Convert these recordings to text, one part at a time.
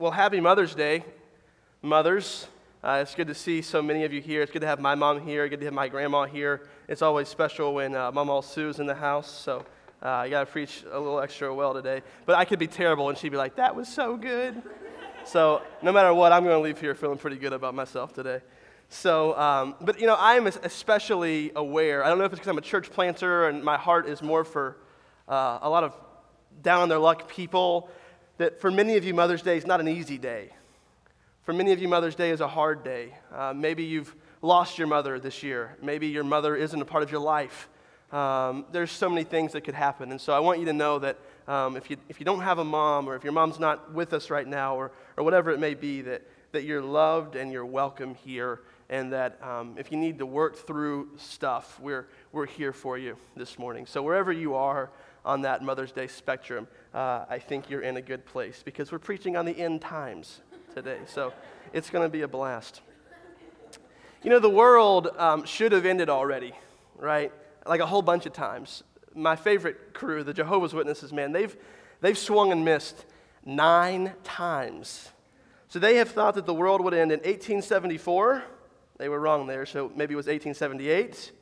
Well, happy Mother's Day, mothers. Uh, it's good to see so many of you here. It's good to have my mom here. Good to have my grandma here. It's always special when uh, Mama Sue's in the house. So uh, I got to preach a little extra well today. But I could be terrible, and she'd be like, "That was so good." so no matter what, I'm going to leave here feeling pretty good about myself today. So, um, but you know, I'm especially aware. I don't know if it's because I'm a church planter and my heart is more for uh, a lot of down on their luck people that for many of you, Mother's Day is not an easy day. For many of you, Mother's Day is a hard day. Uh, maybe you've lost your mother this year. Maybe your mother isn't a part of your life. Um, there's so many things that could happen. And so I want you to know that um, if, you, if you don't have a mom or if your mom's not with us right now or, or whatever it may be, that, that you're loved and you're welcome here. And that um, if you need to work through stuff, we're, we're here for you this morning. So wherever you are, on that Mother's Day spectrum, uh, I think you're in a good place because we're preaching on the end times today. So it's going to be a blast. You know, the world um, should have ended already, right? Like a whole bunch of times. My favorite crew, the Jehovah's Witnesses, man, they've, they've swung and missed nine times. So they have thought that the world would end in 1874. They were wrong there, so maybe it was 1878.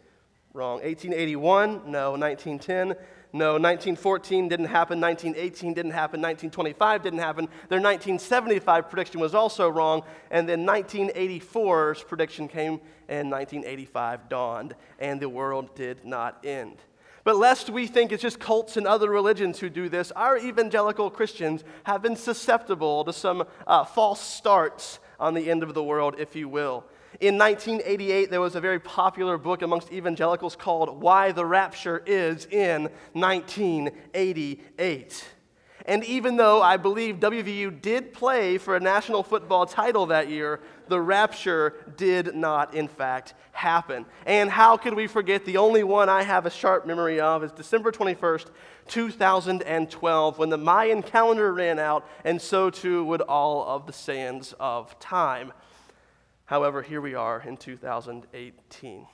Wrong. 1881? No. 1910? No, 1914 didn't happen, 1918 didn't happen, 1925 didn't happen. Their 1975 prediction was also wrong, and then 1984's prediction came and 1985 dawned, and the world did not end. But lest we think it's just cults and other religions who do this, our evangelical Christians have been susceptible to some uh, false starts on the end of the world, if you will. In 1988, there was a very popular book amongst evangelicals called Why the Rapture Is in 1988. And even though I believe WVU did play for a national football title that year, the rapture did not, in fact, happen. And how could we forget the only one I have a sharp memory of is December 21st, 2012, when the Mayan calendar ran out, and so too would all of the sands of time. However, here we are in 2018.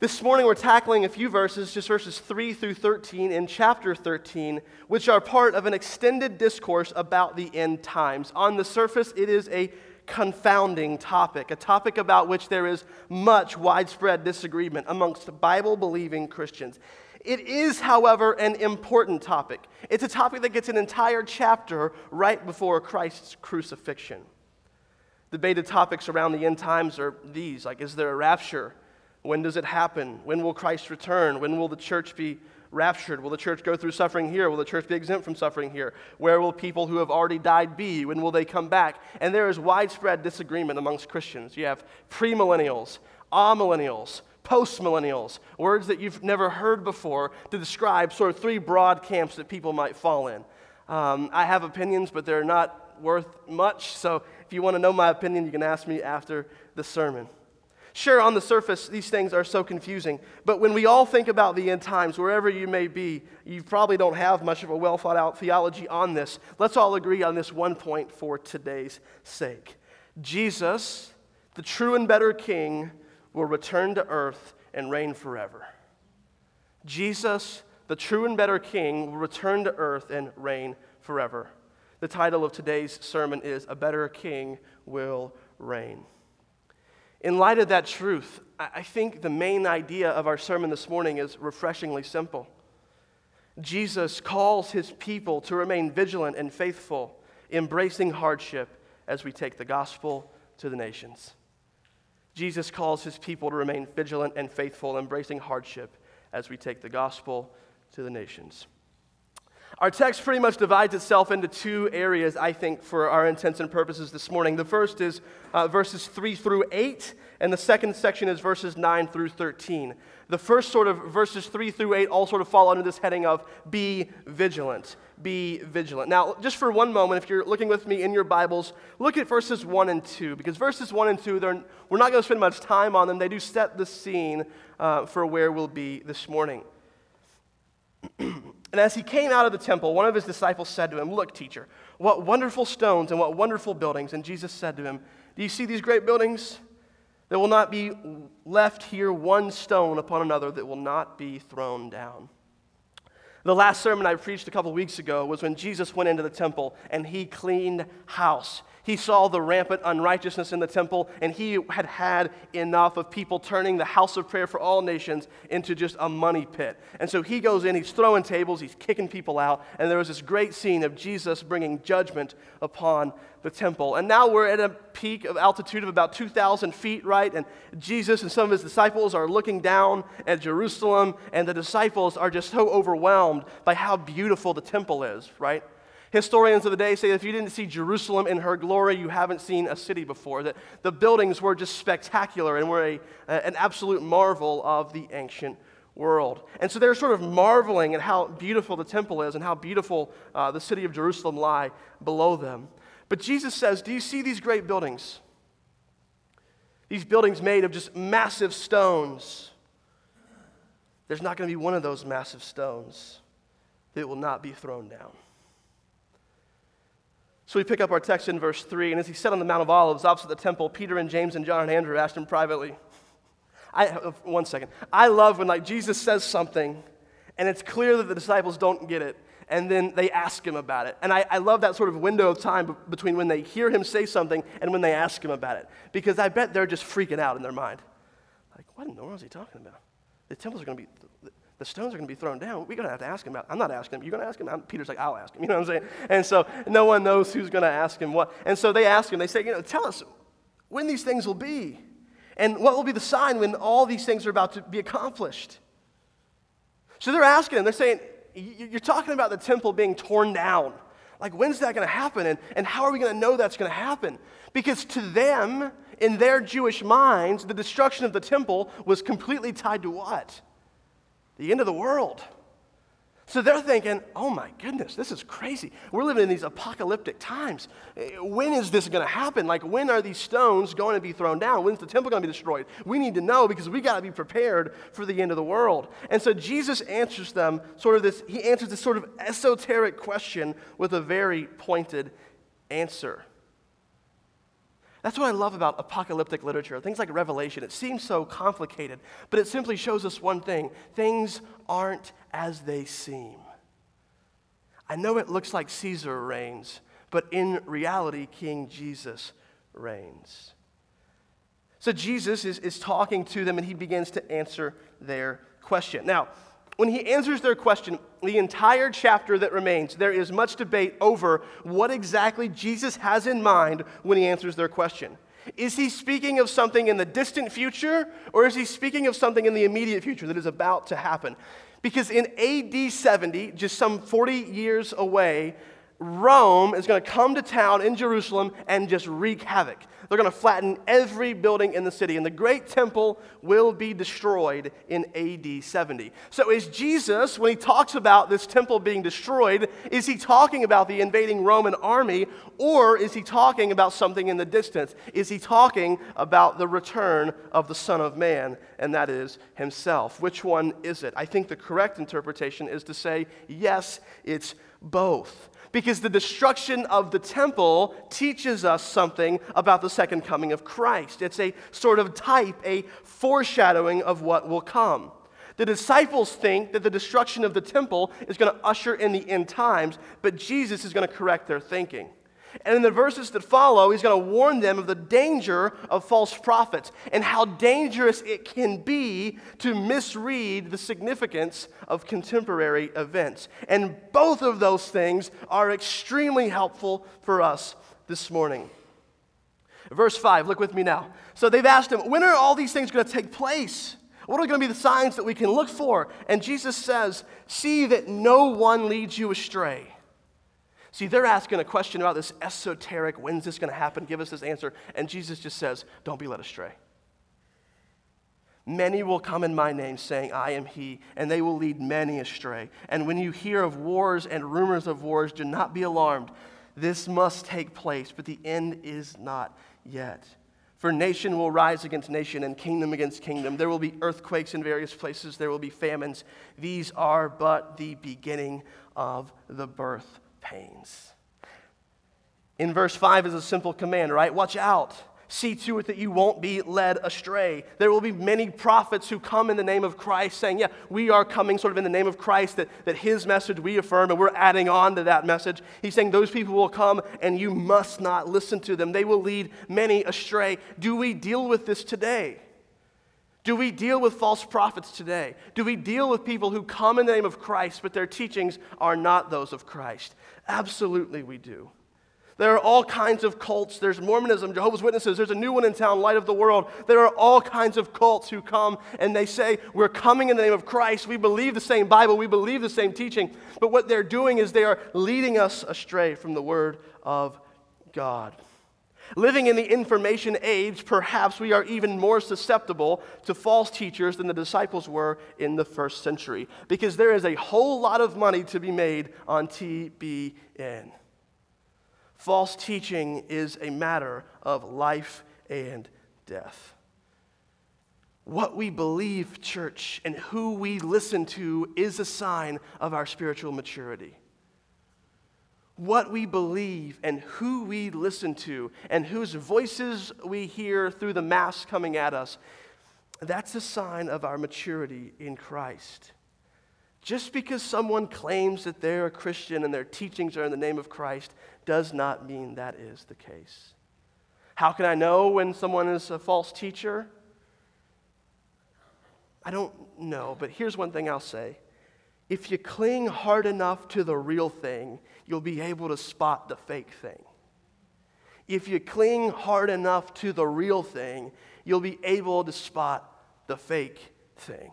This morning, we're tackling a few verses, just verses 3 through 13 in chapter 13, which are part of an extended discourse about the end times. On the surface, it is a confounding topic, a topic about which there is much widespread disagreement amongst Bible believing Christians. It is, however, an important topic. It's a topic that gets an entire chapter right before Christ's crucifixion. Debated topics around the end times are these like, is there a rapture? When does it happen? When will Christ return? When will the church be raptured? Will the church go through suffering here? Will the church be exempt from suffering here? Where will people who have already died be? When will they come back? And there is widespread disagreement amongst Christians. You have premillennials, amillennials, postmillennials, words that you've never heard before to describe sort of three broad camps that people might fall in. Um, I have opinions, but they're not worth much, so if you want to know my opinion, you can ask me after the sermon. Sure, on the surface, these things are so confusing, but when we all think about the end times, wherever you may be, you probably don't have much of a well thought out theology on this. Let's all agree on this one point for today's sake Jesus, the true and better King, will return to earth and reign forever. Jesus, the true and better King, will return to earth and reign forever. The title of today's sermon is A Better King Will Reign. In light of that truth, I think the main idea of our sermon this morning is refreshingly simple. Jesus calls his people to remain vigilant and faithful, embracing hardship as we take the gospel to the nations. Jesus calls his people to remain vigilant and faithful, embracing hardship as we take the gospel to the nations. Our text pretty much divides itself into two areas, I think, for our intents and purposes this morning. The first is uh, verses 3 through 8, and the second section is verses 9 through 13. The first sort of verses 3 through 8 all sort of fall under this heading of be vigilant. Be vigilant. Now, just for one moment, if you're looking with me in your Bibles, look at verses 1 and 2, because verses 1 and 2, we're not going to spend much time on them. They do set the scene uh, for where we'll be this morning. And as he came out of the temple, one of his disciples said to him, Look, teacher, what wonderful stones and what wonderful buildings. And Jesus said to him, Do you see these great buildings? There will not be left here one stone upon another that will not be thrown down. The last sermon I preached a couple weeks ago was when Jesus went into the temple and he cleaned house. He saw the rampant unrighteousness in the temple, and he had had enough of people turning the house of prayer for all nations into just a money pit. And so he goes in, he's throwing tables, he's kicking people out, and there was this great scene of Jesus bringing judgment upon the temple. And now we're at a peak of altitude of about 2,000 feet, right? And Jesus and some of his disciples are looking down at Jerusalem, and the disciples are just so overwhelmed by how beautiful the temple is, right? Historians of the day say if you didn't see Jerusalem in her glory, you haven't seen a city before. That the buildings were just spectacular and were a, an absolute marvel of the ancient world. And so they're sort of marveling at how beautiful the temple is and how beautiful uh, the city of Jerusalem lie below them. But Jesus says, Do you see these great buildings? These buildings made of just massive stones. There's not going to be one of those massive stones that will not be thrown down. So we pick up our text in verse 3, and as he sat on the Mount of Olives opposite the temple, Peter and James and John and Andrew asked him privately. I, uh, one second. I love when like Jesus says something, and it's clear that the disciples don't get it, and then they ask him about it. And I, I love that sort of window of time between when they hear him say something and when they ask him about it, because I bet they're just freaking out in their mind. Like, what in the world is he talking about? The temples are going to be the stones are going to be thrown down. We're going to have to ask him about I'm not asking him. You're going to ask him? I'm, Peter's like, I'll ask him. You know what I'm saying? And so no one knows who's going to ask him what. And so they ask him, they say, you know, tell us when these things will be. And what will be the sign when all these things are about to be accomplished? So they're asking him, they're saying, You're talking about the temple being torn down. Like, when's that going to happen? And, and how are we going to know that's going to happen? Because to them, in their Jewish minds, the destruction of the temple was completely tied to what? The end of the world. So they're thinking, oh my goodness, this is crazy. We're living in these apocalyptic times. When is this going to happen? Like, when are these stones going to be thrown down? When's the temple going to be destroyed? We need to know because we got to be prepared for the end of the world. And so Jesus answers them sort of this, he answers this sort of esoteric question with a very pointed answer. That's what I love about apocalyptic literature, things like Revelation. It seems so complicated, but it simply shows us one thing things aren't as they seem. I know it looks like Caesar reigns, but in reality, King Jesus reigns. So Jesus is, is talking to them and he begins to answer their question. Now, when he answers their question, the entire chapter that remains, there is much debate over what exactly Jesus has in mind when he answers their question. Is he speaking of something in the distant future, or is he speaking of something in the immediate future that is about to happen? Because in AD 70, just some 40 years away, Rome is going to come to town in Jerusalem and just wreak havoc. They're going to flatten every building in the city, and the great temple will be destroyed in AD 70. So, is Jesus, when he talks about this temple being destroyed, is he talking about the invading Roman army, or is he talking about something in the distance? Is he talking about the return of the Son of Man, and that is himself? Which one is it? I think the correct interpretation is to say, yes, it's both because the destruction of the temple teaches us something about the second coming of Christ. It's a sort of type, a foreshadowing of what will come. The disciples think that the destruction of the temple is going to usher in the end times, but Jesus is going to correct their thinking. And in the verses that follow, he's going to warn them of the danger of false prophets and how dangerous it can be to misread the significance of contemporary events. And both of those things are extremely helpful for us this morning. Verse 5, look with me now. So they've asked him, when are all these things going to take place? What are going to be the signs that we can look for? And Jesus says, See that no one leads you astray. See, they're asking a question about this esoteric, when's this going to happen? Give us this answer. And Jesus just says, Don't be led astray. Many will come in my name, saying, I am he, and they will lead many astray. And when you hear of wars and rumors of wars, do not be alarmed. This must take place, but the end is not yet. For nation will rise against nation and kingdom against kingdom. There will be earthquakes in various places, there will be famines. These are but the beginning of the birth pains. In verse 5 is a simple command, right? Watch out. see to it that you won't be led astray. There will be many prophets who come in the name of Christ saying, Yeah, we are coming sort of in the name of Christ, that, that his message we affirm, and we're adding on to that message. He's saying those people will come and you must not listen to them. They will lead many astray. Do we deal with this today? Do we deal with false prophets today? Do we deal with people who come in the name of Christ, but their teachings are not those of Christ? Absolutely, we do. There are all kinds of cults. There's Mormonism, Jehovah's Witnesses. There's a new one in town, Light of the World. There are all kinds of cults who come and they say, We're coming in the name of Christ. We believe the same Bible. We believe the same teaching. But what they're doing is they are leading us astray from the Word of God. Living in the information age, perhaps we are even more susceptible to false teachers than the disciples were in the first century because there is a whole lot of money to be made on TBN. False teaching is a matter of life and death. What we believe, church, and who we listen to is a sign of our spiritual maturity. What we believe and who we listen to and whose voices we hear through the mass coming at us, that's a sign of our maturity in Christ. Just because someone claims that they're a Christian and their teachings are in the name of Christ does not mean that is the case. How can I know when someone is a false teacher? I don't know, but here's one thing I'll say. If you cling hard enough to the real thing, you'll be able to spot the fake thing. If you cling hard enough to the real thing, you'll be able to spot the fake thing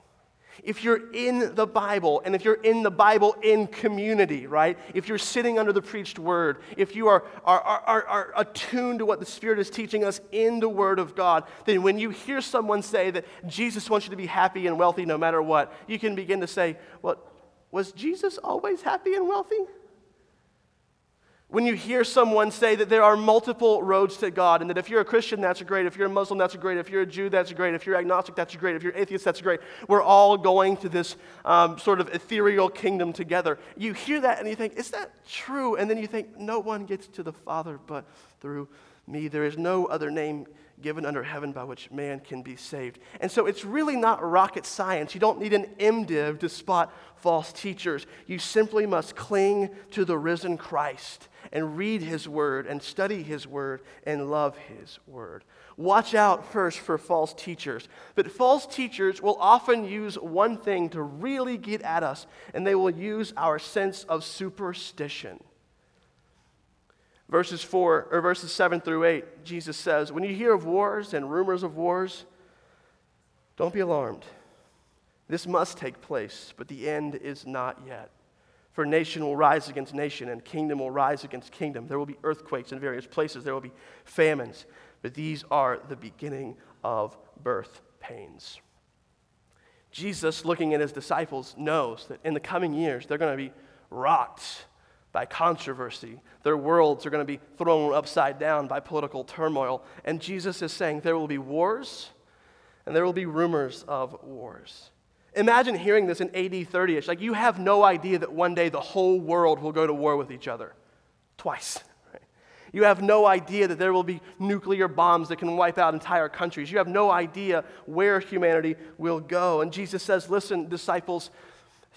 if you're in the Bible, and if you're in the Bible in community, right? If you're sitting under the preached word, if you are, are, are, are, attuned to what the Spirit is teaching us in the Word of God, then when you hear someone say that Jesus wants you to be happy and wealthy no matter what, you can begin to say, well, was Jesus always happy and wealthy? When you hear someone say that there are multiple roads to God, and that if you're a Christian, that's great. If you're a Muslim, that's great. If you're a Jew, that's great. If you're agnostic, that's great. If you're atheist, that's great. We're all going to this um, sort of ethereal kingdom together. You hear that and you think, is that true? And then you think, no one gets to the Father but through me. There is no other name given under heaven by which man can be saved. And so it's really not rocket science. You don't need an MDiv to spot false teachers. You simply must cling to the risen Christ and read his word and study his word and love his word. Watch out first for false teachers. But false teachers will often use one thing to really get at us, and they will use our sense of superstition. Verses 4 or verses 7 through 8, Jesus says, When you hear of wars and rumors of wars, don't be alarmed. This must take place, but the end is not yet. For nation will rise against nation, and kingdom will rise against kingdom. There will be earthquakes in various places, there will be famines, but these are the beginning of birth pains. Jesus, looking at his disciples, knows that in the coming years they're going to be rocked by controversy. Their worlds are going to be thrown upside down by political turmoil. And Jesus is saying there will be wars and there will be rumors of wars. Imagine hearing this in AD 30 ish. Like, you have no idea that one day the whole world will go to war with each other. Twice. You have no idea that there will be nuclear bombs that can wipe out entire countries. You have no idea where humanity will go. And Jesus says, Listen, disciples,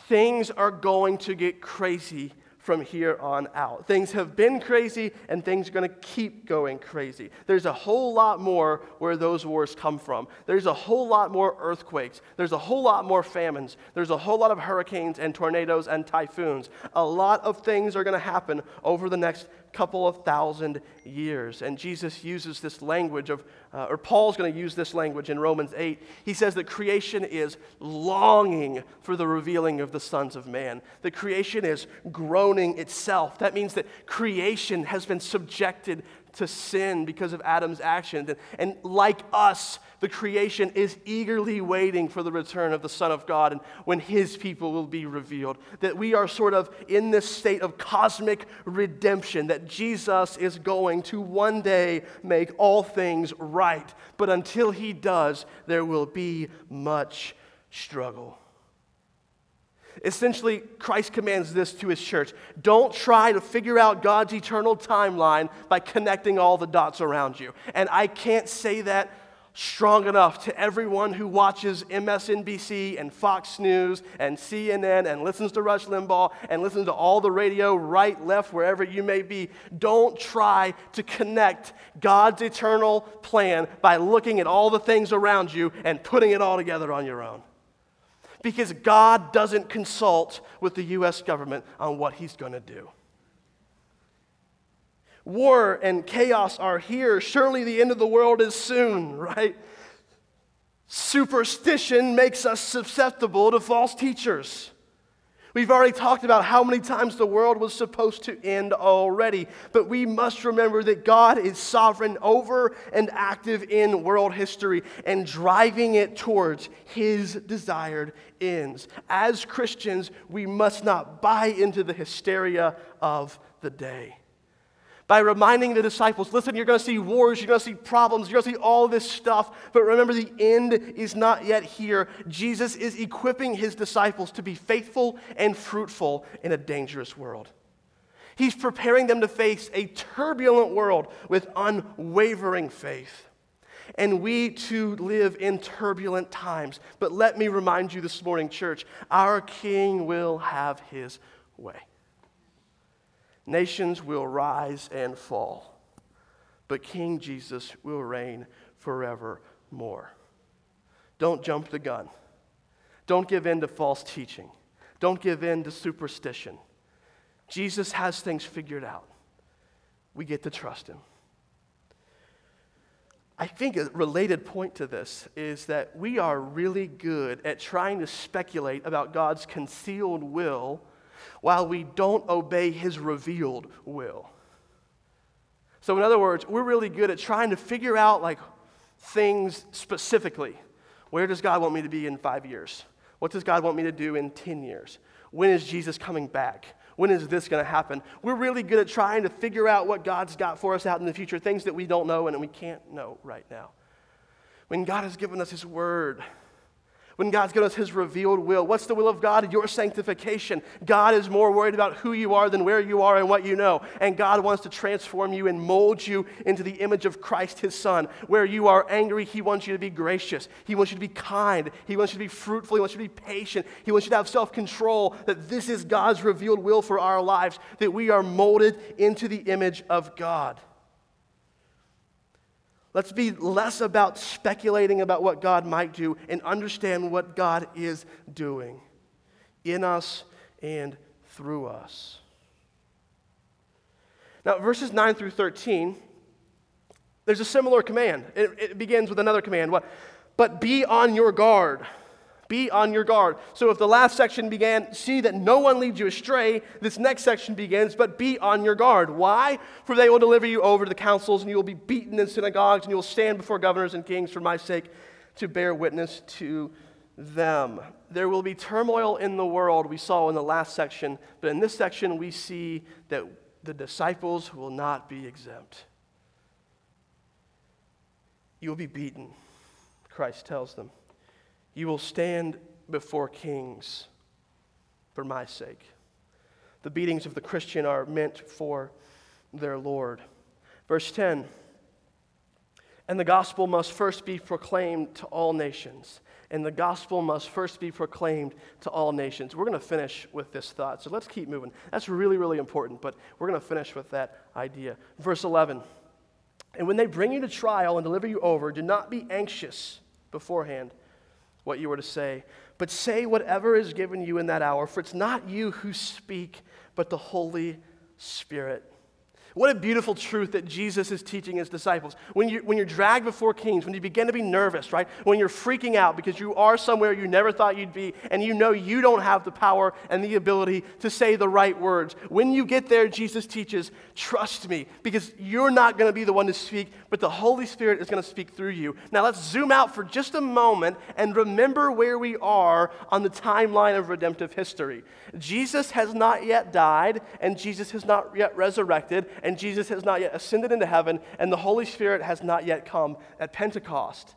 things are going to get crazy from here on out. Things have been crazy and things are going to keep going crazy. There's a whole lot more where those wars come from. There's a whole lot more earthquakes. There's a whole lot more famines. There's a whole lot of hurricanes and tornadoes and typhoons. A lot of things are going to happen over the next couple of thousand years. And Jesus uses this language of, uh, or Paul's going to use this language in Romans 8. He says that creation is longing for the revealing of the sons of man. The creation is groaning itself. That means that creation has been subjected to sin because of Adam's actions. And, and like us, the creation is eagerly waiting for the return of the Son of God and when his people will be revealed. That we are sort of in this state of cosmic redemption, that Jesus is going to one day make all things right. But until he does, there will be much struggle. Essentially, Christ commands this to his church Don't try to figure out God's eternal timeline by connecting all the dots around you. And I can't say that strong enough to everyone who watches MSNBC and Fox News and CNN and listens to Rush Limbaugh and listens to all the radio, right, left, wherever you may be. Don't try to connect God's eternal plan by looking at all the things around you and putting it all together on your own. Because God doesn't consult with the U.S. government on what He's going to do. War and chaos are here. Surely the end of the world is soon, right? Superstition makes us susceptible to false teachers. We've already talked about how many times the world was supposed to end already, but we must remember that God is sovereign over and active in world history and driving it towards his desired ends. As Christians, we must not buy into the hysteria of the day by reminding the disciples listen, you're going to see wars, you're going to see problems, you're going to see all this stuff, but remember the end is not yet here. Jesus is equipping his disciples to be faithful and fruitful in a dangerous world. He's preparing them to face a turbulent world with unwavering faith. And we too live in turbulent times. But let me remind you this morning, church, our King will have his way. Nations will rise and fall, but King Jesus will reign forevermore. Don't jump the gun. Don't give in to false teaching. Don't give in to superstition. Jesus has things figured out. We get to trust him. I think a related point to this is that we are really good at trying to speculate about God's concealed will while we don't obey his revealed will. So, in other words, we're really good at trying to figure out like things specifically. Where does God want me to be in five years? What does God want me to do in 10 years? When is Jesus coming back? When is this going to happen? We're really good at trying to figure out what God's got for us out in the future, things that we don't know and we can't know right now. When God has given us His Word, when God's given us His revealed will. What's the will of God? Your sanctification. God is more worried about who you are than where you are and what you know. And God wants to transform you and mold you into the image of Christ, His Son. Where you are angry, He wants you to be gracious. He wants you to be kind. He wants you to be fruitful. He wants you to be patient. He wants you to have self control. That this is God's revealed will for our lives, that we are molded into the image of God. Let's be less about speculating about what God might do and understand what God is doing in us and through us. Now, verses 9 through 13, there's a similar command. It, it begins with another command. What? But be on your guard. Be on your guard. So if the last section began, see that no one leads you astray, this next section begins, but be on your guard. Why? For they will deliver you over to the councils, and you will be beaten in synagogues, and you will stand before governors and kings for my sake to bear witness to them. There will be turmoil in the world, we saw in the last section, but in this section we see that the disciples will not be exempt. You will be beaten, Christ tells them. You will stand before kings for my sake. The beatings of the Christian are meant for their Lord. Verse 10 And the gospel must first be proclaimed to all nations. And the gospel must first be proclaimed to all nations. We're going to finish with this thought. So let's keep moving. That's really, really important, but we're going to finish with that idea. Verse 11 And when they bring you to trial and deliver you over, do not be anxious beforehand what you were to say, but say whatever is given you in that hour, for it's not you who speak, but the Holy Spirit. What a beautiful truth that Jesus is teaching his disciples. When, you, when you're dragged before kings, when you begin to be nervous, right? When you're freaking out because you are somewhere you never thought you'd be, and you know you don't have the power and the ability to say the right words. When you get there, Jesus teaches, trust me, because you're not going to be the one to speak, but the Holy Spirit is going to speak through you. Now let's zoom out for just a moment and remember where we are on the timeline of redemptive history. Jesus has not yet died, and Jesus has not yet resurrected Jesus has not yet ascended into heaven, and the Holy Spirit has not yet come at Pentecost.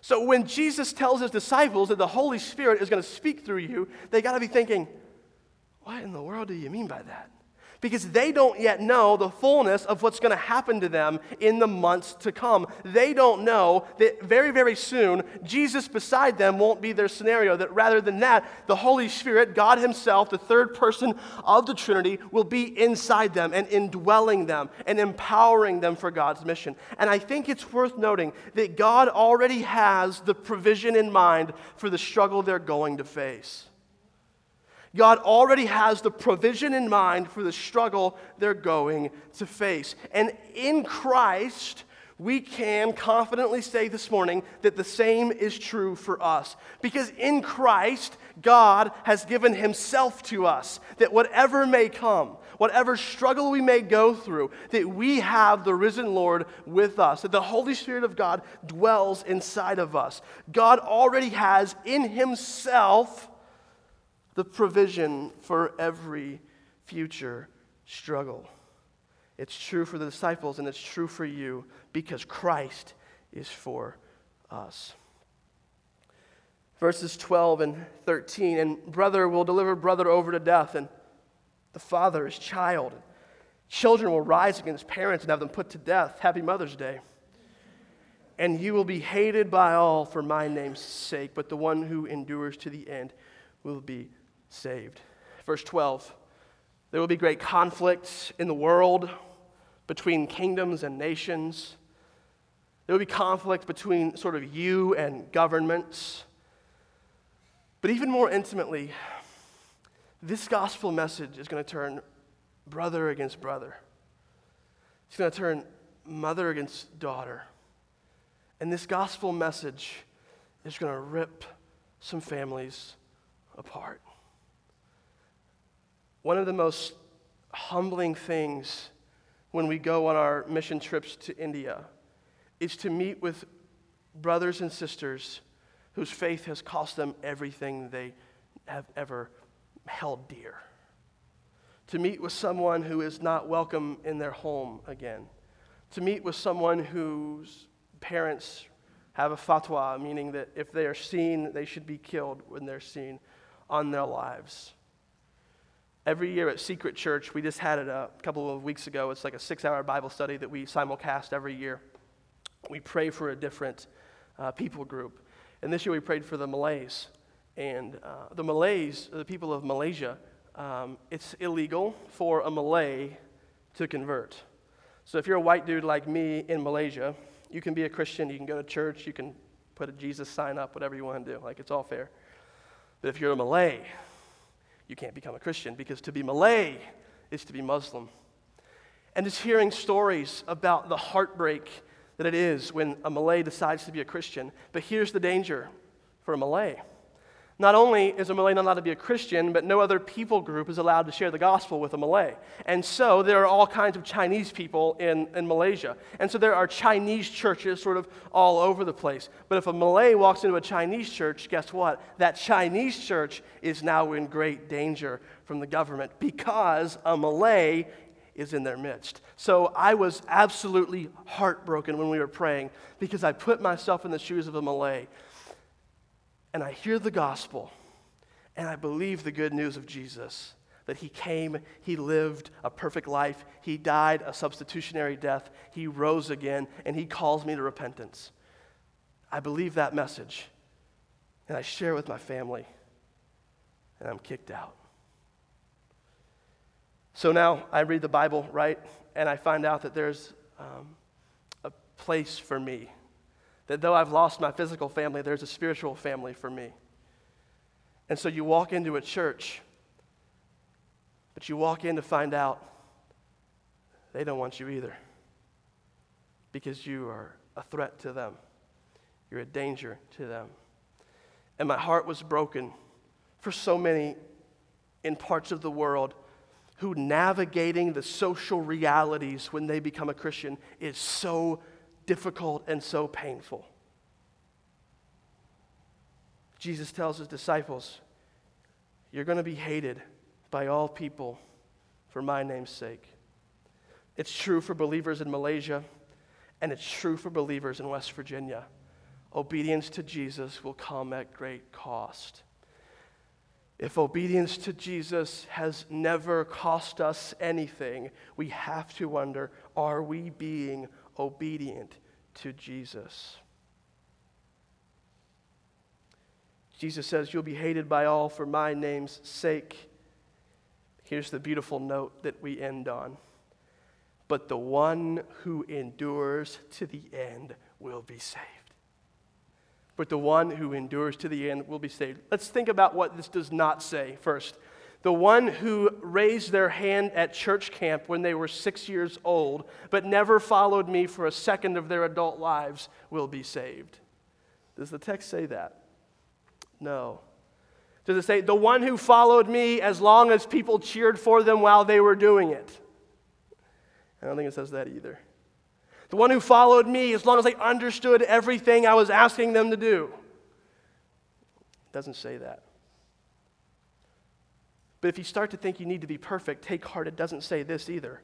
So when Jesus tells his disciples that the Holy Spirit is going to speak through you, they got to be thinking, what in the world do you mean by that? Because they don't yet know the fullness of what's going to happen to them in the months to come. They don't know that very, very soon, Jesus beside them won't be their scenario, that rather than that, the Holy Spirit, God Himself, the third person of the Trinity, will be inside them and indwelling them and empowering them for God's mission. And I think it's worth noting that God already has the provision in mind for the struggle they're going to face. God already has the provision in mind for the struggle they're going to face. And in Christ, we can confidently say this morning that the same is true for us. Because in Christ, God has given Himself to us, that whatever may come, whatever struggle we may go through, that we have the risen Lord with us, that the Holy Spirit of God dwells inside of us. God already has in Himself the provision for every future struggle. It's true for the disciples and it's true for you because Christ is for us. Verses 12 and 13 and brother will deliver brother over to death, and the father his child. Children will rise against parents and have them put to death. Happy Mother's Day. And you will be hated by all for my name's sake, but the one who endures to the end will be saved. Verse 12 There will be great conflict in the world between kingdoms and nations. There will be conflict between sort of you and governments. But even more intimately, this gospel message is going to turn brother against brother. It's going to turn mother against daughter. And this gospel message is going to rip some families apart. One of the most humbling things when we go on our mission trips to India is to meet with brothers and sisters whose faith has cost them everything they have ever held dear. To meet with someone who is not welcome in their home again. To meet with someone whose parents have a fatwa, meaning that if they are seen, they should be killed when they're seen on their lives. Every year at Secret Church, we just had it a couple of weeks ago. It's like a six hour Bible study that we simulcast every year. We pray for a different uh, people group. And this year we prayed for the Malays. And uh, the Malays, the people of Malaysia, um, it's illegal for a Malay to convert. So if you're a white dude like me in Malaysia, you can be a Christian, you can go to church, you can put a Jesus sign up, whatever you want to do. Like, it's all fair. But if you're a Malay, you can't become a Christian because to be Malay is to be Muslim. And just hearing stories about the heartbreak that it is when a Malay decides to be a Christian. But here's the danger for a Malay not only is a Malay not allowed to be a Christian, but no other people group is allowed to share the gospel with a Malay. And so there are all kinds of Chinese people in, in Malaysia. And so there are Chinese churches sort of all over the place. But if a Malay walks into a Chinese church, guess what? That Chinese church is now in great danger from the government because a Malay is in their midst. So I was absolutely heartbroken when we were praying because I put myself in the shoes of a Malay and I hear the gospel and I believe the good news of Jesus that he came, he lived a perfect life, he died a substitutionary death, he rose again, and he calls me to repentance. I believe that message, and I share it with my family, and I'm kicked out. So now I read the Bible, right? And I find out that there's um, a place for me that though I've lost my physical family, there's a spiritual family for me. And so you walk into a church, but you walk in to find out they don't want you either because you are a threat to them, you're a danger to them. And my heart was broken for so many in parts of the world who navigating the social realities when they become a Christian is so difficult and so painful. Jesus tells his disciples, You're going to be hated by all people for my name's sake. It's true for believers in Malaysia, and it's true for believers in West Virginia. obedience to Jesus will come at great cost. If obedience to Jesus has never cost us anything, we have to wonder are we being obedient to Jesus? Jesus says, You'll be hated by all for my name's sake. Here's the beautiful note that we end on. But the one who endures to the end will be saved. But the one who endures to the end will be saved. Let's think about what this does not say first. The one who raised their hand at church camp when they were six years old, but never followed me for a second of their adult lives, will be saved. Does the text say that? No. Does it say, the one who followed me as long as people cheered for them while they were doing it? I don't think it says that either. The one who followed me as long as they understood everything I was asking them to do. It doesn't say that. But if you start to think you need to be perfect, take heart, it doesn't say this either.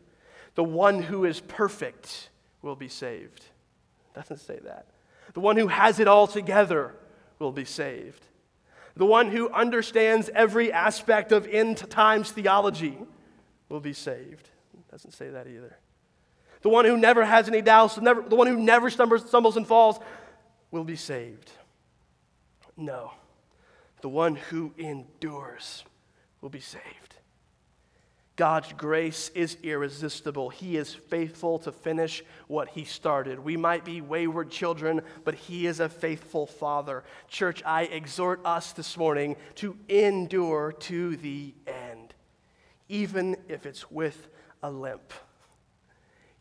The one who is perfect will be saved. It doesn't say that. The one who has it all together will be saved the one who understands every aspect of end times theology will be saved. It doesn't say that either. The one who never has any doubts, never, the one who never stumbles, stumbles and falls, will be saved. No. The one who endures will be saved. God's grace is irresistible. He is faithful to finish what He started. We might be wayward children, but He is a faithful Father. Church, I exhort us this morning to endure to the end, even if it's with a limp.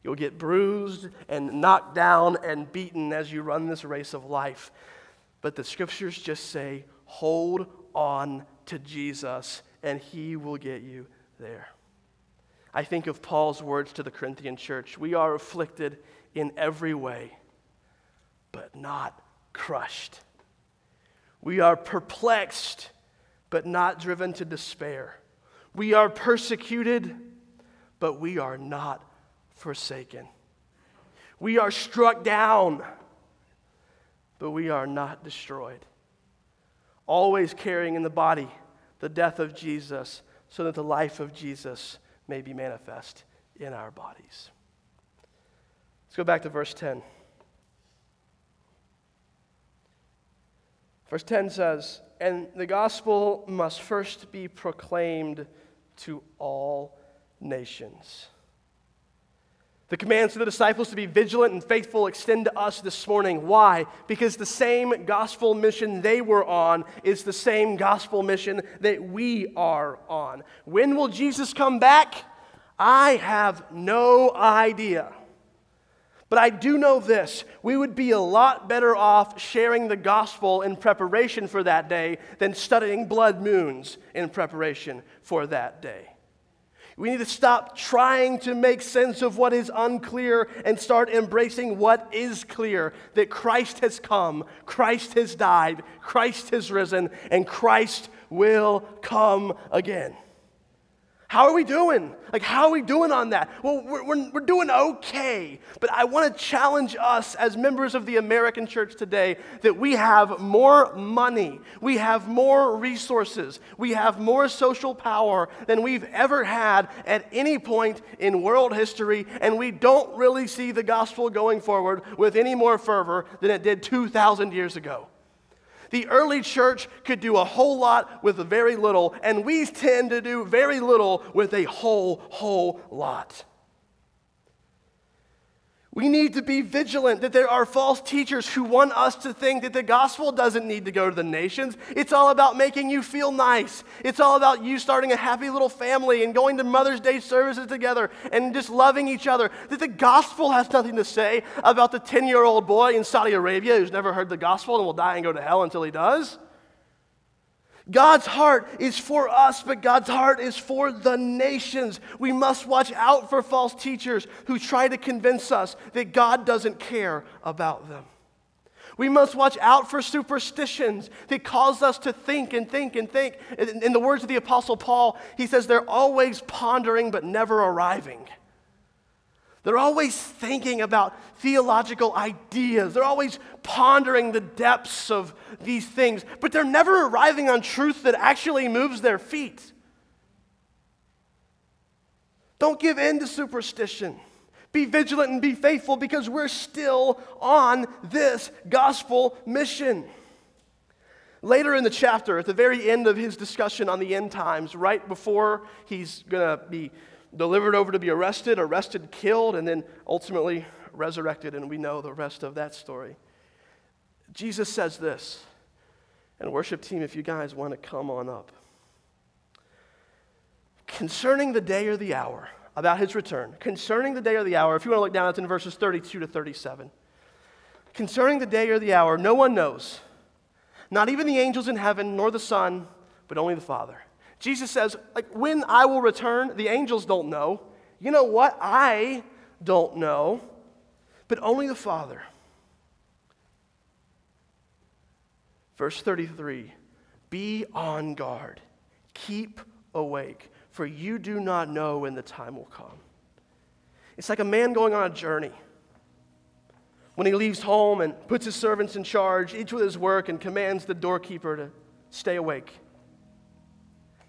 You'll get bruised and knocked down and beaten as you run this race of life. But the scriptures just say, hold on to Jesus, and He will get you there. I think of Paul's words to the Corinthian church We are afflicted in every way, but not crushed. We are perplexed, but not driven to despair. We are persecuted, but we are not forsaken. We are struck down, but we are not destroyed. Always carrying in the body the death of Jesus, so that the life of Jesus may be manifest in our bodies. Let's go back to verse 10. Verse 10 says, And the gospel must first be proclaimed to all nations. The commands to the disciples to be vigilant and faithful extend to us this morning. Why? Because the same gospel mission they were on is the same gospel mission that we are on. When will Jesus come back? I have no idea. But I do know this we would be a lot better off sharing the gospel in preparation for that day than studying blood moons in preparation for that day. We need to stop trying to make sense of what is unclear and start embracing what is clear that Christ has come, Christ has died, Christ has risen, and Christ will come again. How are we doing? Like, how are we doing on that? Well, we're, we're, we're, doing okay. But I want to challenge us as members of the American church today that we have more money, we have more resources, we have more social power than we've ever had at any point in world history, and we don't really see the gospel going forward with any more fervor than it did 2,000 years ago. The early church could do a whole lot with very little, and we tend to do very little with a whole, whole lot. We need to be vigilant that there are false teachers who want us to think that the gospel doesn't need to go to the nations. It's all about making you feel nice. It's all about you starting a happy little family and going to Mother's Day services together and just loving each other. That the gospel has nothing to say about the 10 year old boy in Saudi Arabia who's never heard the gospel and will die and go to hell until he does. God's heart is for us, but God's heart is for the nations. We must watch out for false teachers who try to convince us that God doesn't care about them. We must watch out for superstitions that cause us to think and think and think. In the words of the Apostle Paul, he says they're always pondering but never arriving. They're always thinking about theological ideas. They're always pondering the depths of these things, but they're never arriving on truth that actually moves their feet. Don't give in to superstition. Be vigilant and be faithful because we're still on this gospel mission. Later in the chapter, at the very end of his discussion on the end times, right before he's going to be delivered over to be arrested, arrested, killed, and then ultimately resurrected, and we know the rest of that story. Jesus says this, and worship team, if you guys want to come on up. Concerning the day or the hour, about his return, concerning the day or the hour, if you want to look down, it's in verses 32 to 37. Concerning the day or the hour, no one knows, not even the angels in heaven, nor the Son, but only the Father. Jesus says, like, when I will return, the angels don't know. You know what? I don't know, but only the Father. Verse 33 Be on guard, keep awake, for you do not know when the time will come. It's like a man going on a journey. When he leaves home and puts his servants in charge, each with his work, and commands the doorkeeper to stay awake.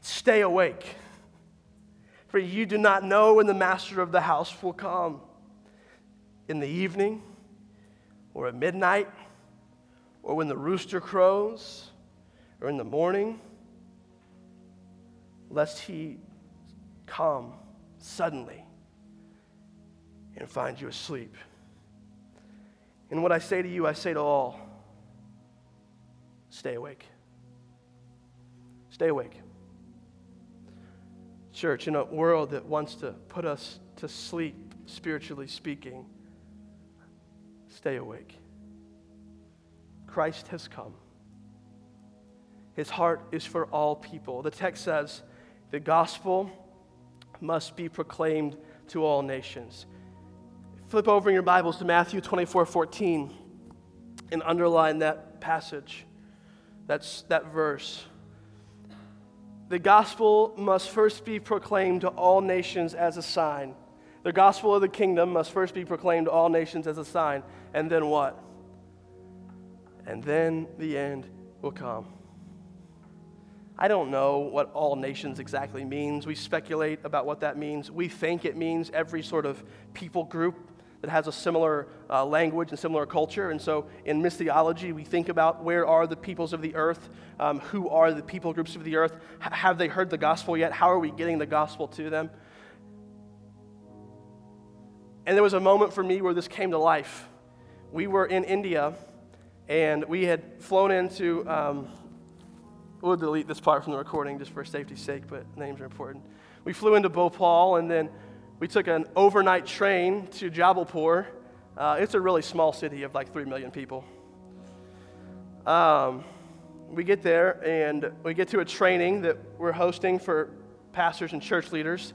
Stay awake, for you do not know when the master of the house will come in the evening, or at midnight, or when the rooster crows, or in the morning, lest he come suddenly and find you asleep. And what I say to you, I say to all stay awake. Stay awake. Church, in a world that wants to put us to sleep, spiritually speaking, stay awake. Christ has come. His heart is for all people. The text says the gospel must be proclaimed to all nations. Flip over in your Bibles to Matthew 24 14 and underline that passage. That's that verse the gospel must first be proclaimed to all nations as a sign. The gospel of the kingdom must first be proclaimed to all nations as a sign. And then what? And then the end will come. I don't know what all nations exactly means. We speculate about what that means. We think it means every sort of people group that has a similar uh, language and similar culture. And so in missiology, we think about where are the peoples of the earth? Um, who are the people groups of the earth? H- have they heard the gospel yet? How are we getting the gospel to them? And there was a moment for me where this came to life. We were in India, and we had flown into, um, we'll delete this part from the recording just for safety's sake, but names are important. We flew into Bhopal, and then we took an overnight train to Jabalpur. Uh, it's a really small city of like 3 million people. Um, we get there and we get to a training that we're hosting for pastors and church leaders.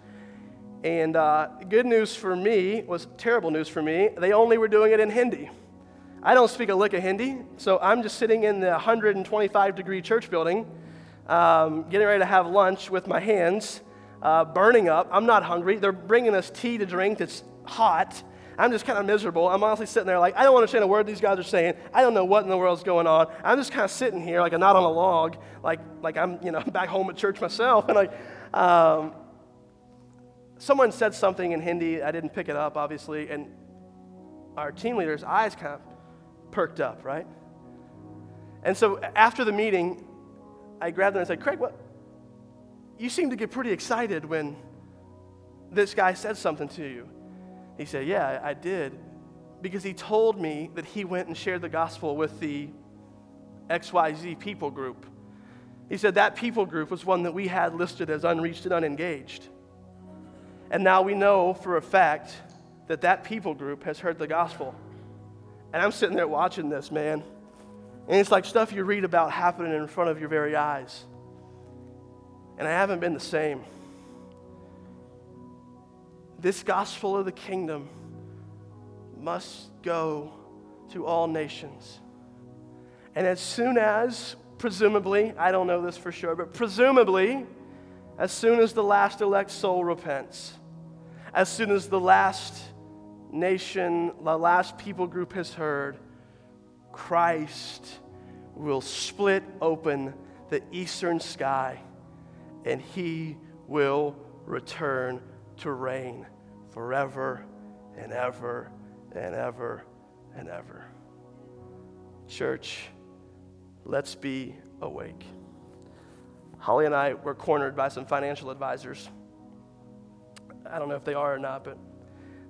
And uh, good news for me was terrible news for me. They only were doing it in Hindi. I don't speak a lick of Hindi, so I'm just sitting in the 125 degree church building, um, getting ready to have lunch with my hands uh, burning up. I'm not hungry. They're bringing us tea to drink that's hot. I'm just kind of miserable. I'm honestly sitting there like, I don't understand a word these guys are saying. I don't know what in the world's going on. I'm just kind of sitting here like a knot on a log, like, like I'm, you know, back home at church myself. And like, um, someone said something in Hindi. I didn't pick it up, obviously. And our team leader's eyes kind of perked up, right? And so after the meeting, I grabbed them and said, Craig, what, you seem to get pretty excited when this guy said something to you. He said, Yeah, I did. Because he told me that he went and shared the gospel with the XYZ people group. He said that people group was one that we had listed as unreached and unengaged. And now we know for a fact that that people group has heard the gospel. And I'm sitting there watching this, man. And it's like stuff you read about happening in front of your very eyes and I haven't been the same. This gospel of the kingdom must go to all nations. And as soon as, presumably, I don't know this for sure, but presumably, as soon as the last elect soul repents, as soon as the last nation, the last people group has heard, Christ will split open the eastern sky and he will return to reign forever and ever and ever and ever. Church, let's be awake. Holly and I were cornered by some financial advisors. I don't know if they are or not, but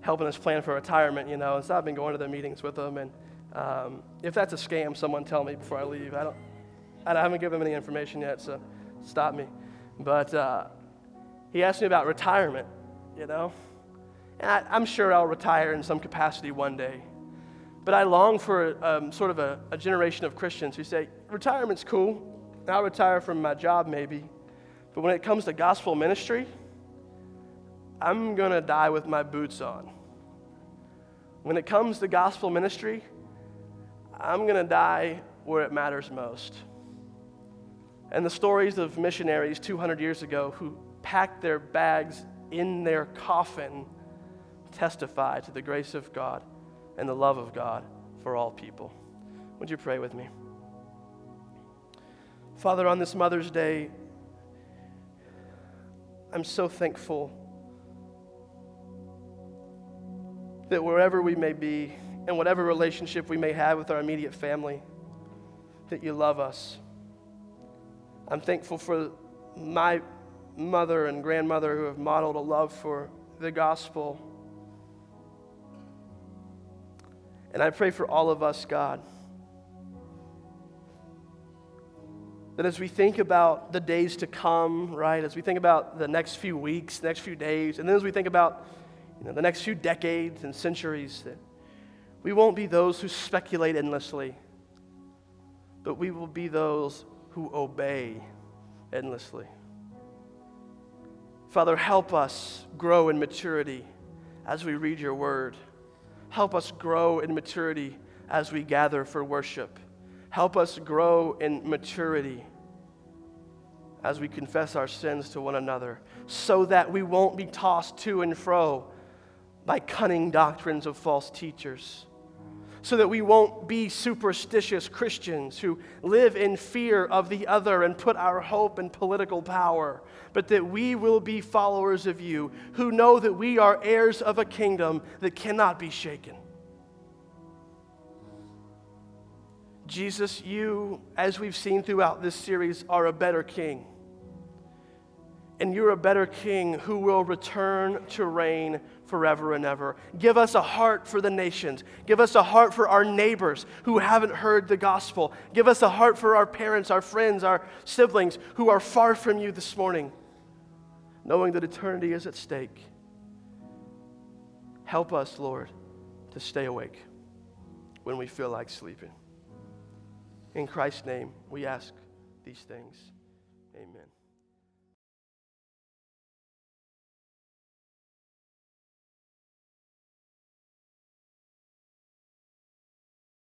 helping us plan for retirement, you know. And so I've been going to the meetings with them. And um, if that's a scam, someone tell me before I leave. I don't, I haven't given them any information yet, so stop me. But uh, he asked me about retirement, you know. And I, am sure I'll retire in some capacity one day. But I long for um, sort of a, a generation of Christians who say, retirement's cool. I'll retire from my job maybe. But when it comes to gospel ministry, I'm going to die with my boots on. When it comes to gospel ministry, I'm going to die where it matters most. And the stories of missionaries 200 years ago who packed their bags in their coffin testify to the grace of God and the love of God for all people. Would you pray with me? Father, on this Mother's Day, I'm so thankful that wherever we may be and whatever relationship we may have with our immediate family, that you love us. I'm thankful for my mother and grandmother who have modeled a love for the gospel. And I pray for all of us, God, that as we think about the days to come, right, as we think about the next few weeks, next few days, and then as we think about you know, the next few decades and centuries, that we won't be those who speculate endlessly, but we will be those who obey endlessly. Father, help us grow in maturity as we read your word. Help us grow in maturity as we gather for worship. Help us grow in maturity as we confess our sins to one another, so that we won't be tossed to and fro by cunning doctrines of false teachers, so that we won't be superstitious Christians who live in fear of the other and put our hope in political power, but that we will be followers of you who know that we are heirs of a kingdom that cannot be shaken. Jesus, you, as we've seen throughout this series, are a better king. And you're a better king who will return to reign forever and ever. Give us a heart for the nations. Give us a heart for our neighbors who haven't heard the gospel. Give us a heart for our parents, our friends, our siblings who are far from you this morning, knowing that eternity is at stake. Help us, Lord, to stay awake when we feel like sleeping. In Christ's name, we ask these things.